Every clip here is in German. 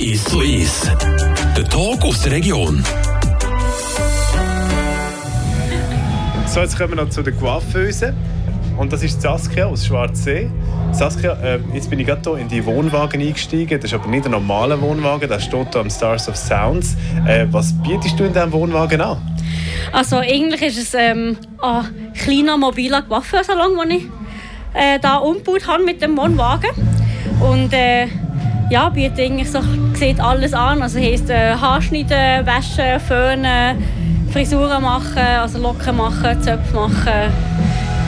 Islis. Der Talk aus der Region. So, jetzt kommen wir noch zu den Coiffeusen. Und das ist Saskia aus Schwarzsee. Saskia, äh, jetzt bin ich gerade hier in die Wohnwagen eingestiegen. Das ist aber nicht ein normaler Wohnwagen, das steht hier am Stars of Sounds. Äh, was bietest du in diesem Wohnwagen an? Also eigentlich ist es ähm, ein kleiner mobiler Coiffeursalon, den ich äh, da umgebaut habe mit dem Wohnwagen. Und äh, ja, bietet eigentlich so, sieht alles an. Also heisst äh, Haarschneiden, Waschen, Föhnen, Frisuren machen, also Locken machen, Zöpfe machen.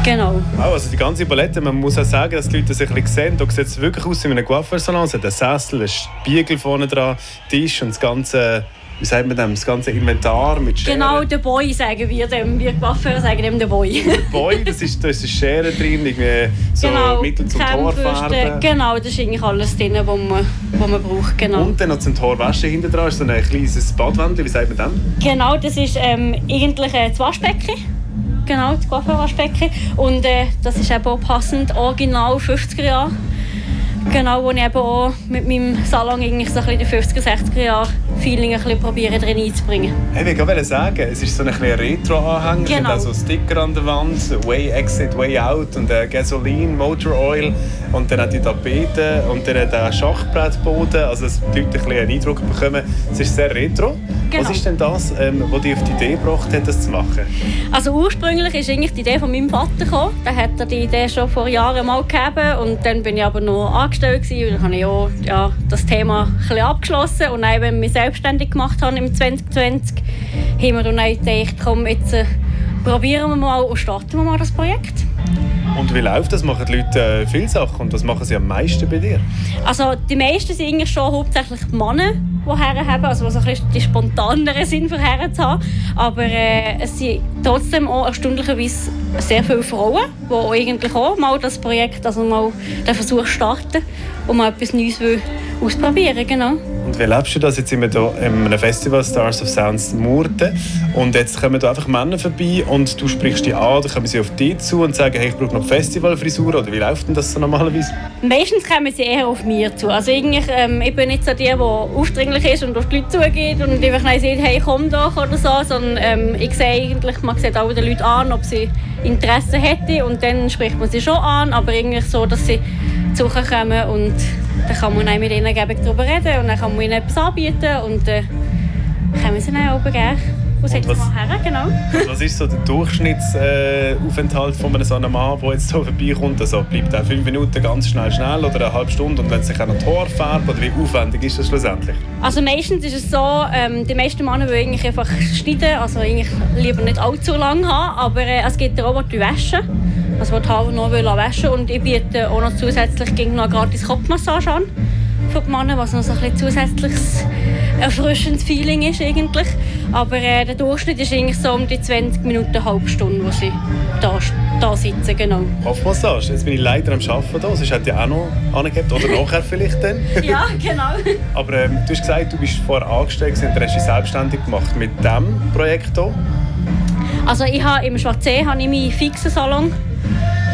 Genau. Oh, also die ganze Palette, man muss auch sagen, dass die Leute sich ein sehen. Da sieht es wirklich aus wie ein Coiffeursalon. Es hat einen Sessel, einen Spiegel vorne dran, Tisch und das ganze, wie sagt man dem, das ganze Inventar mit Scheren. Genau, der Boy sagen wir dem. Wir Coiffeur sagen dem der Boy. Boy, das ist, da ist eine Schere drin, irgendwie so genau, Mittel zum. Torfarben. Genau, das ist eigentlich alles drin, was man, was man braucht. Genau. Und dann noch zum Torwaschen hinten dran ist so ein kleines Badwändchen, wie sagt man das? Genau, das ist ähm, eigentlich ein Waschbecken. Genau, das Coiffeurwaschbecken. Und äh, das ist eben auch passend, original 50er Jahre. Genau, wo ich eben auch mit meinem Salon eigentlich so ein bisschen die 50er, 60er Jahre Feeling ein bisschen drin einzubringen. Hey, ich wollte sagen, es ist so ein bisschen Retro-Anhang. Es sind Genau. auch so Sticker an der Wand, Way Exit, Way Out und äh, Gasoline, Motor Oil und dann hat die Tapete und dann der Schachbrettboden, also dass die Leute ein bisschen einen Eindruck bekommen. Es ist sehr retro. Genau. Was ist denn das, ähm, was dich auf die Idee gebracht hat, das zu machen? Also ursprünglich ist eigentlich die Idee von meinem Vater gekommen. Der hat er die Idee schon vor Jahren mal gegeben und dann bin ich aber noch angestellt gewesen. und dann habe ich auch ja, das Thema ein bisschen abgeschlossen und dann, wenn wir mich selbstständig gemacht haben im 2020, haben wir dann gedacht, komm, jetzt äh, probieren wir mal und starten wir mal das Projekt. Und wie läuft das? Machen die Leute äh, viele Sachen und was machen sie am meisten bei dir? Also die meisten sind eigentlich schon hauptsächlich Männer, Herren haben, also so ein die spontaneren sind Herren zu haben. Aber äh, es sind trotzdem auch erstaunlicherweise sehr viele Frauen, die auch eigentlich auch mal das Projekt, also mal den Versuch starten und mal etwas Neues will ausprobieren genau. Und wie lebst du das? Jetzt sind wir hier in einem Festival Stars of Sounds Murten und jetzt kommen da einfach Männer vorbei und du sprichst die an, dann kommen sie auf dich zu und sagen, hey, ich brauche noch Festivalfrisur oder wie läuft denn das so normalerweise? Meistens kommen sie eher auf mich zu. Also eigentlich, ähm, ich bin nicht so die, die aufdringlich ist und auf die Leute zugeht und einfach sagt, hey, komm doch oder so, sondern ähm, ich sehe eigentlich, man sieht auch den Leuten an, ob sie Interesse hätten und dann spricht man sie schon an, aber eigentlich so, dass sie zu kommen und dann kann man mit ihnen darüber reden und dann kann man ihnen etwas anbieten und dann kommen sie dann auch gerne und was- her, genau. Was ist so der Durchschnittsaufenthalt äh, von einem so einem Mann, der jetzt hier vorbeikommt? Also bleibt er fünf Minuten ganz schnell schnell oder eine halbe Stunde und wenn sich auch noch die Haare färbt oder wie aufwendig ist das schlussendlich? Also meistens ist es so, ähm, die meisten Männer wollen eigentlich einfach schneiden, also eigentlich lieber nicht allzu lang haben, aber äh, es gibt auch die waschen, also die Haare noch waschen und ich biete auch noch zusätzlich gegen noch gratis Kopfmassage an für die Männer, was noch so ein bisschen zusätzliches erfrischendes Feeling ist eigentlich. Aber äh, der Durchschnitt ist eigentlich so um die 20 Minuten, eine halbe Stunde, wo sie da, da sitzen, genau. Kopfmassage, jetzt bin ich leider am Arbeiten hier, sonst hätte ich auch noch angehabt oder nachher vielleicht dann. Ja, genau. Aber ähm, du hast gesagt, du bist vorher angestellt und hast dich selbstständig gemacht mit diesem Projekt hier. Also ich habe im Schwarzsee habe ich meinen fixen Salon,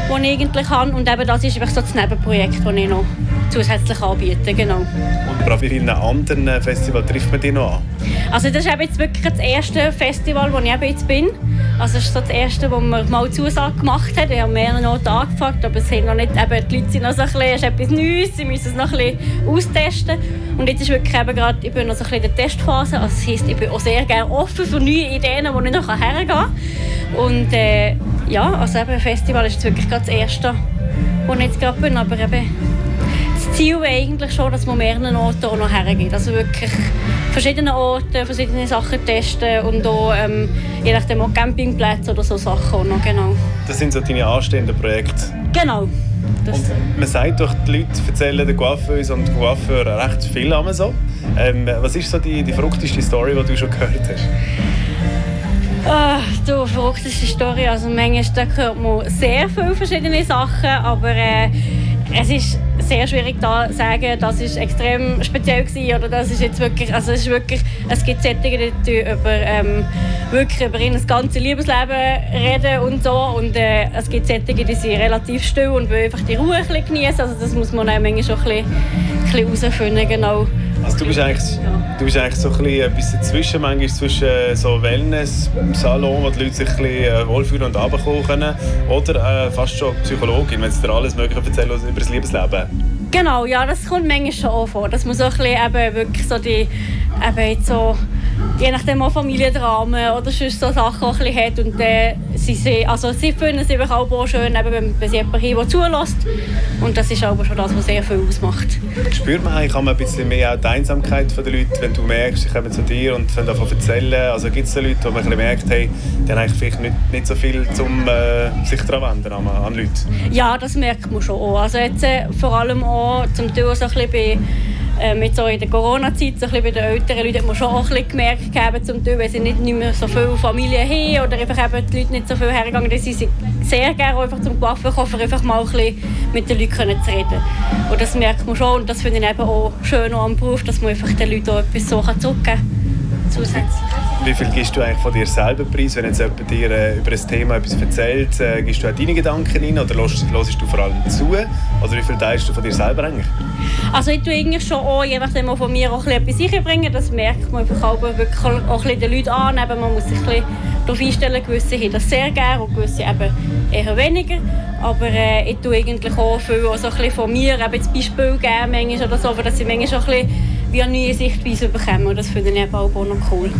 den ich eigentlich habe. Und eben das ist einfach so das Nebenprojekt, das ich noch zusätzlich anbiete. Genau. Und auf vielen anderen Festivals trifft man dich noch an. Also das ist eben jetzt wirklich das erste Festival, wo ich eben jetzt bin. Also das ist so das erste, wo man mal Zusage gemacht hat. Ich habe mehrere Orte angefragt, aber es sind noch nicht, eben, die Leute sind noch so ein bisschen, es ist etwas Neues, sie müssen es noch ein bisschen austesten. Und jetzt ist wirklich eben gerade, ich bin noch so ein bisschen in der Testphase. Also das heisst, ich bin auch sehr gerne offen für neue Ideen, wo ich noch hergehen kann. Und äh, ja, also eben Festival ist jetzt wirklich gerade das erste, wo ich jetzt gerade bin. Aber eben, das Ziel wäre eigentlich schon, dass man mehreren Orten auch noch hergeht. Also wirklich verschiedene Orte, verschiedene Sachen testen und auch ähm, je nachdem auch Campingplätze oder so Sachen auch noch, genau. Das sind so deine anstehenden Projekte. Genau. Das, man sagt doch, die Leute erzählen den Coiffeurs und Coiffeur recht viel so. Ähm, was ist so die, die verrückteste Story, die du schon gehört hast? Ah, du, verrückteste Story. Also manchmal hört man sehr viele verschiedene Sachen, aber äh, es ist sehr schwierig da sagen, das ist extrem speziell gewesen oder das ist jetzt wirklich, also es ist wirklich, es gibt Sättige, die über ähm, wirklich über ihr ganzes Liebesleben reden und so und äh, es gibt Sättige, die sind relativ still und will einfach die Ruhe ein genießen, also das muss man auch manchmal schon ein bisschen, ein bisschen herausfinden, genau. Also du bist eigentlich, du bist eigentlich so ein bisschen dazwischen, manchmal zwischen so Wellness-Salon, wo die Leute sich ein bisschen äh, wohlfühlen und runterkommen können, oder äh, fast schon Psychologin, wenn sie dir alles Mögliche erzählen über das Liebesleben. Genau, ja, das kommt manchmal schon vor, dass man so ein bisschen eben wirklich so die, eben so je nachdem auch Familiendramen oder sonst so Sachen auch ein hat. Und äh, sie, sie, also sie finden es eben auch schön, eben, wenn, sie jemanden der zulässt. Und das ist aber schon das, was sehr viel ausmacht. Spürt man eigentlich ein bisschen mehr auch die Einsamkeit der Leute, wenn du merkst, sie kommen zu dir und fangen davon erzählen? Also gibt es Leute, wo man merkt, hey, die haben eigentlich vielleicht nicht, nicht so viel, um äh, sich daran wenden an, an Leute? Ja, das merkt man schon auch. Also jetzt äh, vor allem auch zum Teil so ein bisschen bei ähm, jetzt auch in der Corona-Zeit, so bei den älteren Leuten, hat man schon auch ein gemerkt, haben, zum Teil, weil sie nicht, nicht mehr so viele Familien haben oder einfach eben die Leute nicht so viel hergegangen sind, sie sehr gerne einfach zum kommen, einfach mal ein bisschen mit den Leuten zu reden. Und das merkt man schon und das finde ich eben auch schön am Beruf, dass man einfach den Leuten auch etwas so zurückgeben kann. Zusätzlich. Wie viel gibst du eigentlich von dir selber preis, wenn jetzt jemand dir äh, über ein Thema etwas erzählt? Äh, gibst du auch deine Gedanken rein oder hörst, du vor allem zu? Oder wie viel teilst du von dir selber eigentlich? Also ich tue eigentlich schon auch, je nachdem von mir auch etwas einbringen. Das merkt man einfach auch wirklich auch ein den Leuten an. Eben, man muss sich ein darauf einstellen, gewisse haben das sehr gerne und gewisse eben eher weniger. Aber äh, ich tue eigentlich auch viel auch so ein von mir eben das Beispiel geben manchmal oder so, aber dass ich manchmal auch ein bisschen eine neue Sichtweise bekomme und das finde ich eben auch noch cool.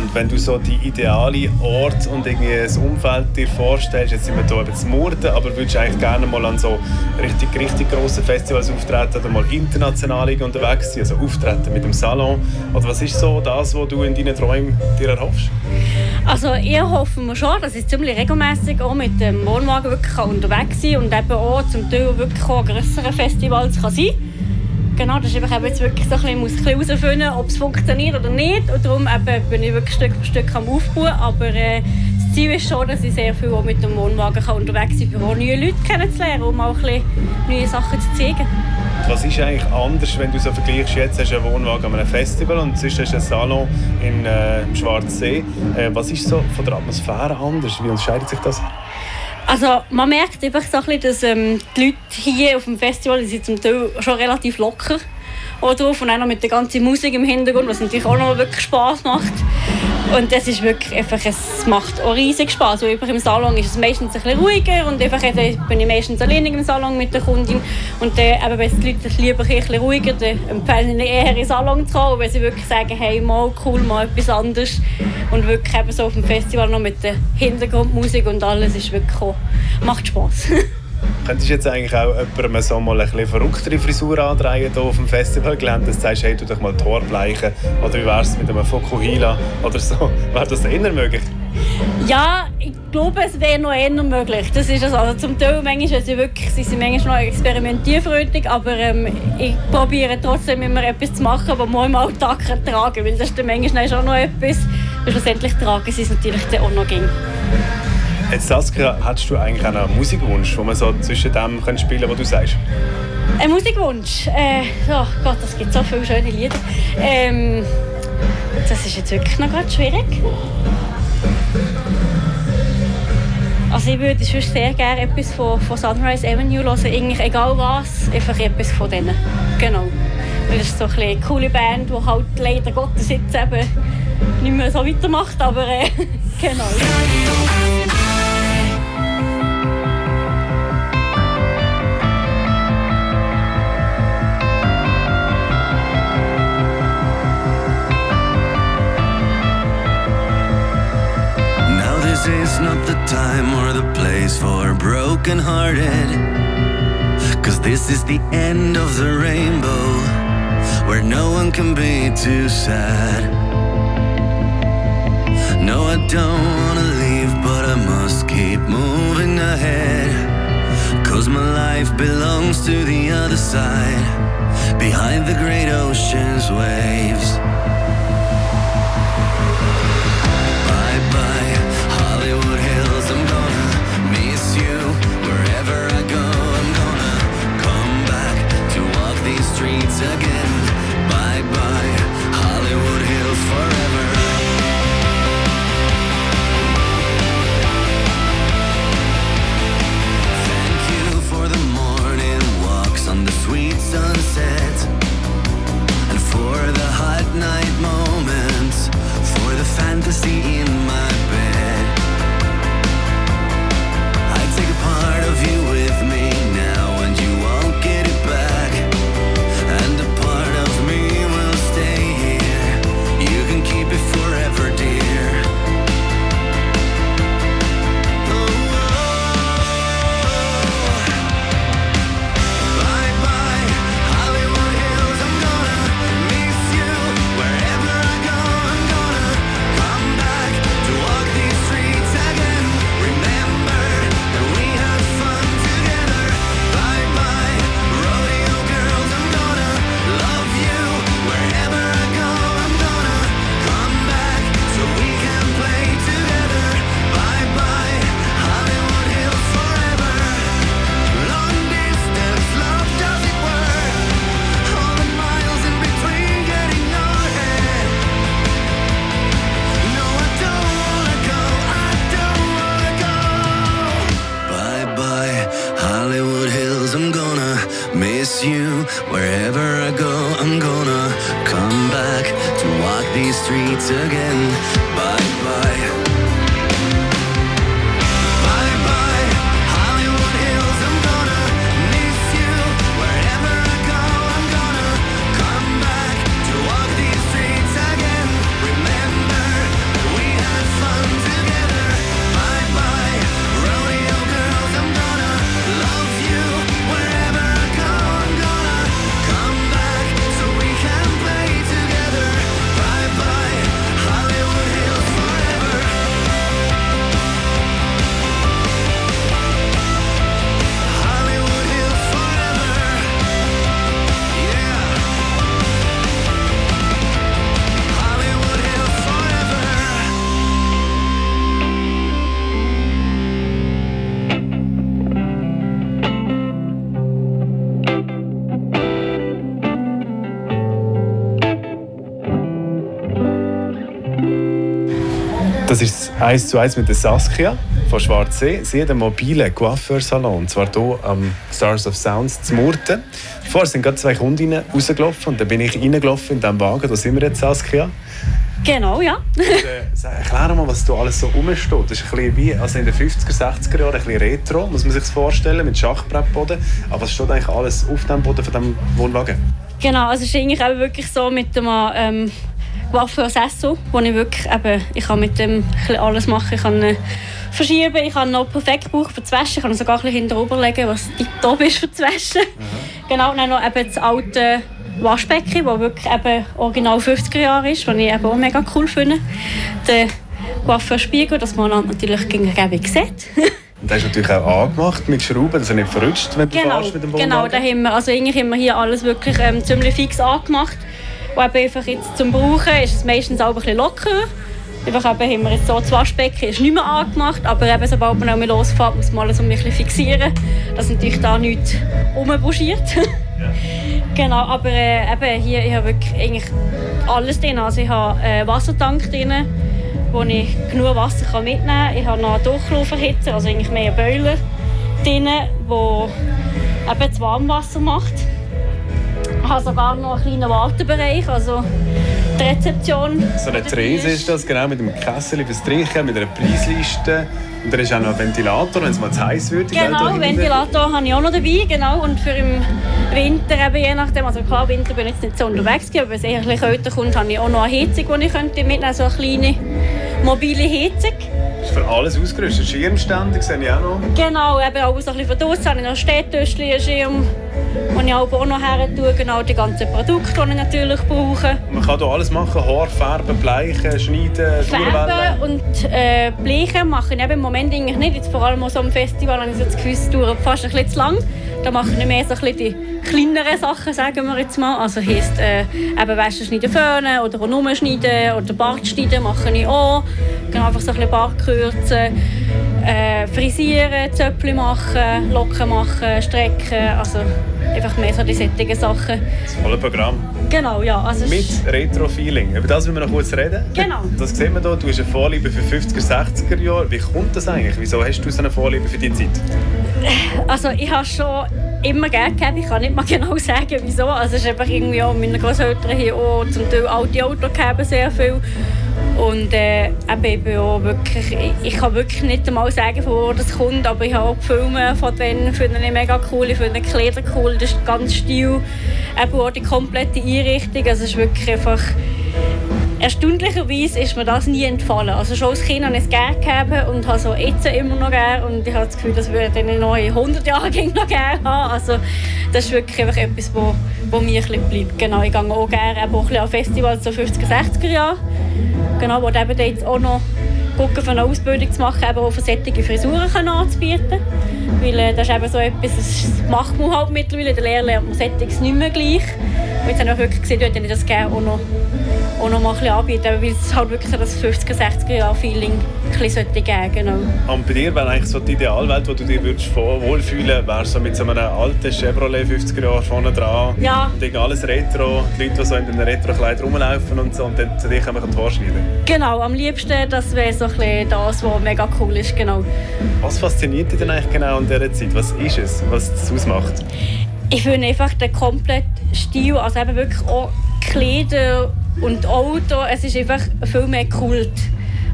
Und wenn du so die ideale Ort und irgendwie das Umfeld dir vorstellst, jetzt sind wir hier zu Murten, aber würdest du eigentlich gerne mal an so richtig, richtig grossen Festivals auftreten oder mal international unterwegs sein, also auftreten mit dem Salon? Oder was ist so das, was du in deinen Träumen dir erhoffst? Also ich hoffe mir schon, dass ich ziemlich regelmäßig auch mit dem Wohnwagen wirklich unterwegs sein kann und eben auch zum Teil wirklich auch größere Festivals kann sein kann genau, das ist einfach jetzt wirklich so ein bisschen, herausfinden, ob es funktioniert oder nicht. Und darum eben, bin ich wirklich Stück für Stück am Aufbauen. Aber äh, das Ziel ist schon, dass ich sehr viel mit dem Wohnwagen kann unterwegs sein kann, um neue Leute kennenzulernen, um auch ein bisschen neue Sachen zu zeigen. Was ist eigentlich anders, wenn du so vergleichst, jetzt hast du einen Wohnwagen an einem Festival und sonst hast du einen Salon in, äh, im Schwarzsee. Äh, was ist so von der Atmosphäre anders? Wie unterscheidet sich das? Also man merkt einfach so ein bisschen, dass ähm, die Leute hier auf dem Festival sind zum Teil schon relativ locker drauf und auch noch mit der ganzen Musik im Hintergrund, was natürlich auch noch wirklich Spaß macht. Und das ist wirklich einfach, es macht auch riesig Spaß. Weil im Salon ist es meistens ein ruhiger und einfach bin ich meistens alleine im Salon mit der Kundin. Und dann, eben, wenn die Leute lieber ein bisschen ruhiger, dann empfehlen ich eher in den Salon zu kommen, weil sie wirklich sagen, hey, mal cool, mal etwas anderes. Und wirklich eben so auf dem Festival noch mit der Hintergrundmusik und alles ist wirklich auch, macht Spaß. Könntest du jetzt eigentlich auch jemandem so mal eine verrücktere Frisur andrehen hier auf dem Festivalgelände, dass du sagst, hey, tu doch mal Tor bleichen oder wie wäre es mit einem Fokuhila oder so? Wäre das eher möglich? Ja, ich glaube, es wäre noch eher möglich. Das ist also, zum Teil manchmal, also wirklich, sie sind manchmal noch experimentierfreudig, aber ähm, ich probiere trotzdem immer etwas zu machen, aber mal im Alltag tragen, weil das ist dann manchmal schon noch etwas. Und schlussendlich tragen sie es natürlich dann auch noch gegen. Jetzt Saskia, hättest du eigentlich einen Musikwunsch, wo man so zwischen dem kann spielen kann, was du sagst? Ein Musikwunsch? Äh, oh Gott, es gibt so viele schöne Lieder. Ähm, das ist jetzt wirklich noch gerade schwierig. Also ich würde sonst sehr gerne etwas von, von Sunrise Avenue hören, eigentlich egal was, einfach etwas von denen. Genau. das ist so eine coole Band, die halt leider Gottes jetzt eben nicht mehr so weitermacht, aber äh, genau. Is not the time or the place for broken hearted. Cause this is the end of the rainbow, where no one can be too sad. No, I don't wanna leave, but I must keep moving ahead. Cause my life belongs to the other side, behind the great ocean's waves. Again. Das ist 1 zu 1 mit der Saskia von Schwarzsee. Sie hat einen mobilen Coiffeursalon, und zwar hier am Stars of Sounds zu Murten. Vorher sind gerade zwei Kundinnen rausgelaufen und dann bin ich reingelaufen in diesem Wagen. Da sind wir jetzt, Saskia. Genau, ja. Und, äh, erklär mal, was da alles so rumsteht. Das ist ein bisschen wie also in den 50er, 60er Jahren, ein bisschen retro, muss man sich das vorstellen, mit Schachbrettboden. Aber was steht eigentlich alles auf dem Boden von diesem Wohnwagen? Genau, also es ist eigentlich eben wirklich so mit dem ähm, Coiffeur Sesso, wo ich wirklich eben, ich kann mit dem alles machen. Ich kann ihn verschieben, ich kann noch perfekt brauchen für das Waschen, ich kann sogar ein bisschen hinten oben legen, was top ist für das Waschen. Genau, und dann noch eben das alte Waschbecken, das wirklich eben original 50er Jahre ist, was ich eben auch mega cool finde. Der Coiffeurspiegel, dass man natürlich gegenüber sieht. Und das ist natürlich auch angemacht mit Schrauben, dass er nicht verrutscht, wenn du Genau, fährst mit dem genau, Wohnwagen. da haben wir, also eigentlich haben wir hier alles wirklich ähm, ziemlich fix angemacht. Und eben einfach jetzt zum Brauchen ist es meistens auch ein bisschen lockerer. Einfach eben haben wir jetzt so das Waschbecken ist nicht mehr angemacht, aber eben sobald man auch mal losfährt, muss man alles ein bisschen fixieren, dass natürlich da nichts rumbuschiert. genau, aber äh, eben hier ich habe wirklich eigentlich alles drin. Also ich habe einen Wassertank drin, wo ich genug Wasser mitnehmen kann. Ich habe noch einen Durchlauferhitzer, also eigentlich mehr einen Boiler drin, wo eben das Warmwasser macht. Habe sogar noch einen kleinen Wartebereich, also die Rezeption. So eine Trese ist das, genau, mit einem Kessel fürs Trinken, mit einer Preisliste. Und dann ist auch noch ein Ventilator, wenn es mal zu heiß wird. da Genau. Ventilator habe ich auch noch dabei, genau. Und für im Winter eben je nachdem, also klar, Winter bin ich jetzt nicht so unterwegs gewesen, aber wenn es eher ein bisschen kälter kommt, habe ich auch noch eine Heizung, die ich könnte mitnehmen so eine kleine mobile Heizung. Ist für alles ausgerüstet. Schirmstände sehe ich auch noch. Genau, eben auch so ein bisschen draussen habe ich noch ein Städtöschchen, einen Schirm, den ich auch noch her tue, genau die ganzen Produkte, die ich natürlich brauche. Man kann hier alles machen, Haar färben, bleichen, schneiden, Färben und äh, Bleichen mache ich im Moment eigentlich nicht. Jetzt vor allem so einem Festival habe ich so das Gefühl, es dauert fast ein bisschen zu lang. Da mache ich mehr so ein bisschen die kleineren Sachen, sagen wir jetzt mal. Also heisst, äh, eben Wäsche schneiden, föhnen oder nur schneiden oder Bart schneiden mache ich auch. Genau, einfach so ein bisschen Bart kürzen, äh, frisieren, Zöpfchen machen, Locken machen, strecken. Also einfach mehr so die sättigen Sachen. Das volle Programm. Genau, ja. Also Mit Retro-Feeling. Über das müssen wir noch kurz reden. Genau. Das sehen wir hier. Du hast eine Vorliebe für 50er, 60er Jahre. Wie kommt das eigentlich? Wieso hast du so eine Vorliebe für die Zeit? Also ich habe schon immer gerne gehabt. Ich kann nicht mal genau sagen, wieso. Also es ist einfach irgendwie auch, meine Großeltern haben auch zum Teil alte Autos gehabt, sehr viel. Und äh, ich, bin auch wirklich, ich, ich kann wirklich nicht einmal sagen, von wo das kommt, aber ich habe auch Filme von denen, finde ich mega cool, ich finde Kleider cool, das ist ganz Stil, eben auch die komplette Einrichtung, also es ist wirklich einfach Erstaunlicherweise ist mir das nie entfallen. Also schon als Kind habe ich es gerne gehabt und habe es jetzt immer noch gerne. Und ich habe das Gefühl, das würde ich noch in 100 Jahren noch gerne haben. Also das ist wirklich einfach etwas, wo, wo mir ein bleibt. Genau, ich gehe auch gerne ein bisschen an Festivals, so 50er, 60er Jahre. Genau, wo eben jetzt auch noch gucken, eine Ausbildung zu machen, eben auch für solche Frisuren anzubieten. Weil äh, das ist eben so etwas, das macht man halt mittlerweile. In der Lehre lernt man solches nicht mehr gleich. Und jetzt habe ich wirklich gesehen, dass ich das gerne auch noch auch noch mal ein bisschen anbieten, weil es halt wirklich das 50er, 60er Jahre Feeling ein bisschen geben genau. Und bei dir wäre eigentlich so die Idealwelt, wo du dich würdest wohlfühlen wäre so mit so einem alten Chevrolet 50er Jahre vorne dran. Ja. Und alles Retro, die Leute, die so in den Retro-Kleid rumlaufen und so und dann zu dich einfach die Haare schneiden. Genau, am liebsten, das wäre so ein bisschen das, was mega cool ist, genau. Was fasziniert dich denn eigentlich genau in dieser Zeit? Was ist es, was es ausmacht? Ich finde einfach den kompletten Stil, also eben wirklich auch Kleider und Auto, es ist einfach viel mehr Kult.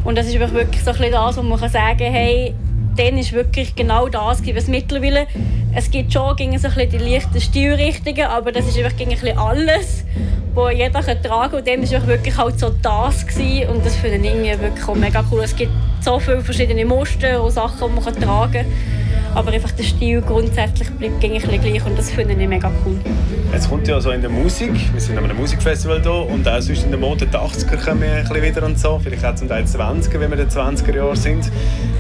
Und das ist einfach wirklich so ein bisschen das, wo man sagen kann, hey, dann ist wirklich genau das gewesen. mittlerweile, es gibt schon gegen so ein bisschen die leichten Stilrichtungen, aber das ist einfach gegen ein bisschen alles, wo jeder kann tragen kann. Und dann war wirklich halt so das gewesen. und das finde ich wirklich mega cool. Es gibt so viele verschiedene Muster und Sachen, die man tragen kann aber einfach der Stil grundsätzlich bleibt ein bisschen gleich und das finde ich mega cool. Jetzt kommt ja so in der Musik, wir sind an einem Musikfestival hier und auch sonst in der Mode, die 80er kommen ein bisschen wieder und so, vielleicht auch zum Teil 20er, wenn wir in den 20er Jahren sind.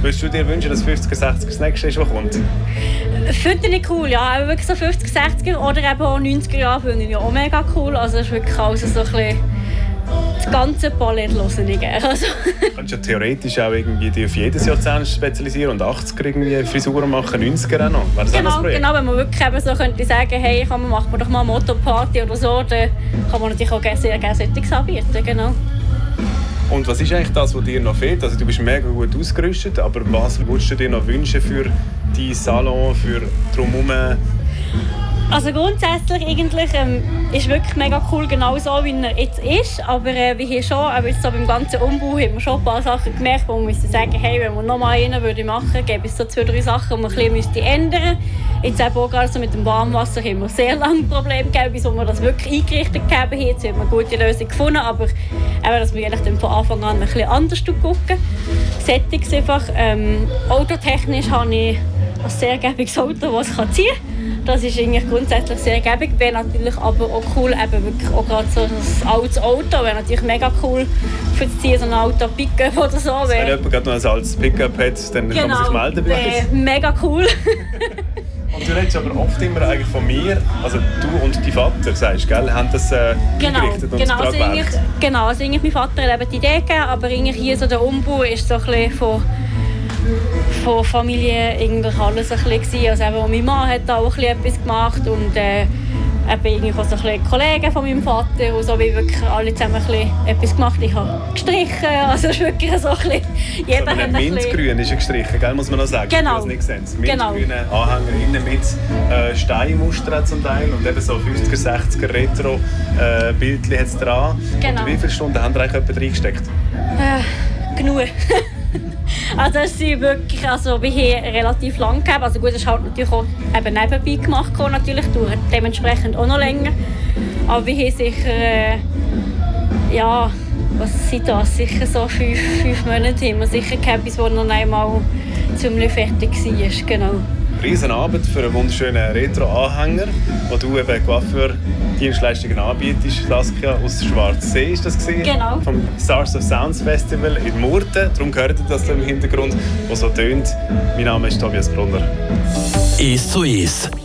Würdest du dir wünschen, dass 50er, 60er das nächste ist, was kommt? Finde ich cool, ja. Wirklich so 50er, 60er oder eben auch 90er Jahre finde ich auch mega cool. Also es ist wirklich alles so ein bisschen das ganze Palett hören. Also. Du kannst ja theoretisch auch irgendwie die auf jedes Jahrzehnt spezialisieren und 80er irgendwie Frisuren machen, 90er auch noch. Wäre das genau, genau, wenn man wirklich eben so könnte sagen, hey, komm, machen wir doch mal eine Motto-Party oder so, dann kann man natürlich auch sehr gerne solches anbieten, genau. Und was ist eigentlich das, was dir noch fehlt? Also du bist mega gut ausgerüstet, aber was würdest du dir noch wünschen für deinen Salon, für drumherum? Also grundsätzlich eigentlich ähm, ist wirklich mega cool, genau so wie er jetzt ist. Aber äh, wir haben schon, aber jetzt so beim ganzen Umbau haben wir schon ein paar Sachen gemerkt, wo wir sagen, hey, wenn wir nochmal einen würde machen, gäbe es so zwei, drei Sachen, die wir ein ändern müssten. Jetzt eben auch gerade so mit dem Warmwasser haben wir sehr lange Probleme gehabt, bis wir das wirklich eingerichtet haben. Jetzt haben wir eine gute Lösung gefunden, aber eben, dass wir dann von Anfang an ein bisschen anders gucken. Settings einfach. Ähm, autotechnisch habe ich ein sehr gäbiges Auto, das es ziehen kann. Das ist eigentlich grundsätzlich sehr gäbig. Wäre natürlich aber auch cool, eben wirklich auch gerade so ein altes Auto, wäre natürlich mega cool für das Ziehen, so ein Auto Pickup oder so. Wenn jemand gerade noch ein altes Pickup hat, dann genau, kann man sich genau, melden bei uns. mega cool. Und du redest aber oft immer eigentlich von mir, also du und dein Vater, sagst, gell, haben das äh, genau, eingerichtet und genau, also eigentlich, genau, also eigentlich mein Vater hat eben die Idee gegeben, aber eigentlich hier so der Umbau ist so ein bisschen von von Familie eigentlich alles ein bisschen. Also eben, mein Mann hat da auch etwas gemacht und äh, eben irgendwie auch so ein Kollegen von meinem Vater und so wie wirklich alle zusammen ein etwas gemacht. Ich habe gestrichen, also es ist wirklich so ein bisschen, jeder so, hat ein Mintgrün ist gestrichen, gell, muss man noch sagen. Genau. Das nicht sehen. Mintgrüne genau. Anhänger innen mit äh, Steinmuster zum Teil und eben so 50er, 60er Retro äh, hat es dran. Genau. Und wie viele Stunden haben ihr eigentlich jemand reingesteckt? Äh, genug. Also es sind wirklich, also wir haben relativ lang gegeben. Also gut, es halt natürlich auch eben nebenbei gemacht, natürlich dauert dementsprechend auch noch länger. Aber wir haben sicher, äh, ja, was sind das? Sicher so fünf, fünf Monate haben wir sicher gehabt, bis wir noch einmal ziemlich fertig war, genau riesen Abend für einen wunderschönen Retro-Anhänger, wo du eben Coiffeur-Dienstleistungen anbietest. Saskia aus Schwarzsee ist das gewesen, Genau. Vom Stars of Sounds Festival in Murten. Darum gehört ihr das im Hintergrund, was so tönt. Mein Name ist Tobias Brunner. Ist so ist.